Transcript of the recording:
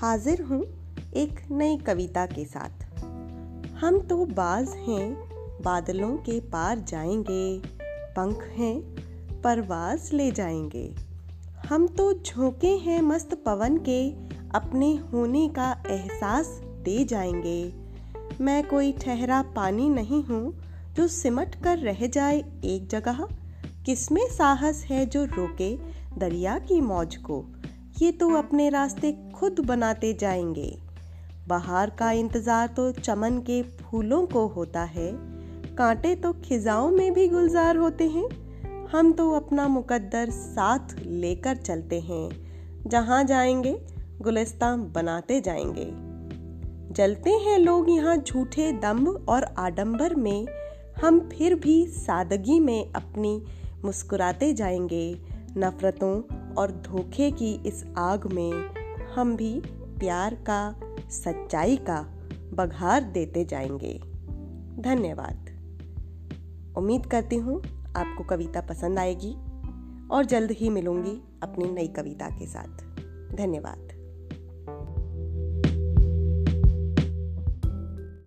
हाजिर हूँ एक नई कविता के साथ। हम तो बाज हैं, बादलों के पार जाएँगे, पंख हैं, परवाज ले जाएँगे। हम तो झोंके हैं मस्त पवन के, अपने होने का एहसास दे जाएँगे। मैं कोई ठहरा पानी नहीं हूँ जो सिमट कर रह जाए एक जगह। किसमें साहस है जो रोके दरिया की मौज को? ये तो अपने रास्ते खुद बनाते जाएँगे। बाहर का इंतज़ार तो चमन के फूलों को होता है। कांटे तो खिजाओं में भी गुलजार होते हैं। हम तो अपना मुकद्दर साथ लेकर चलते हैं। जहाँ जाएँगे गुलिस्तान बनाते जाएँगे। जलते हैं लोग यहाँ झूठे दम्ब और आडंबर में। हम फिर भी सादगी में अपनी मुस्कुराते जाएँगे। नफ़रतों और धोखे की इस आग में। हम भी प्यार का, सच्चाई का बघार देते जाएँगे। धन्यवाद। उम्मीद करती हूँ आपको कविता पसंद आएगी और जल्द ही मिलूँगी अपनी नई कविता के साथ। धन्यवाद।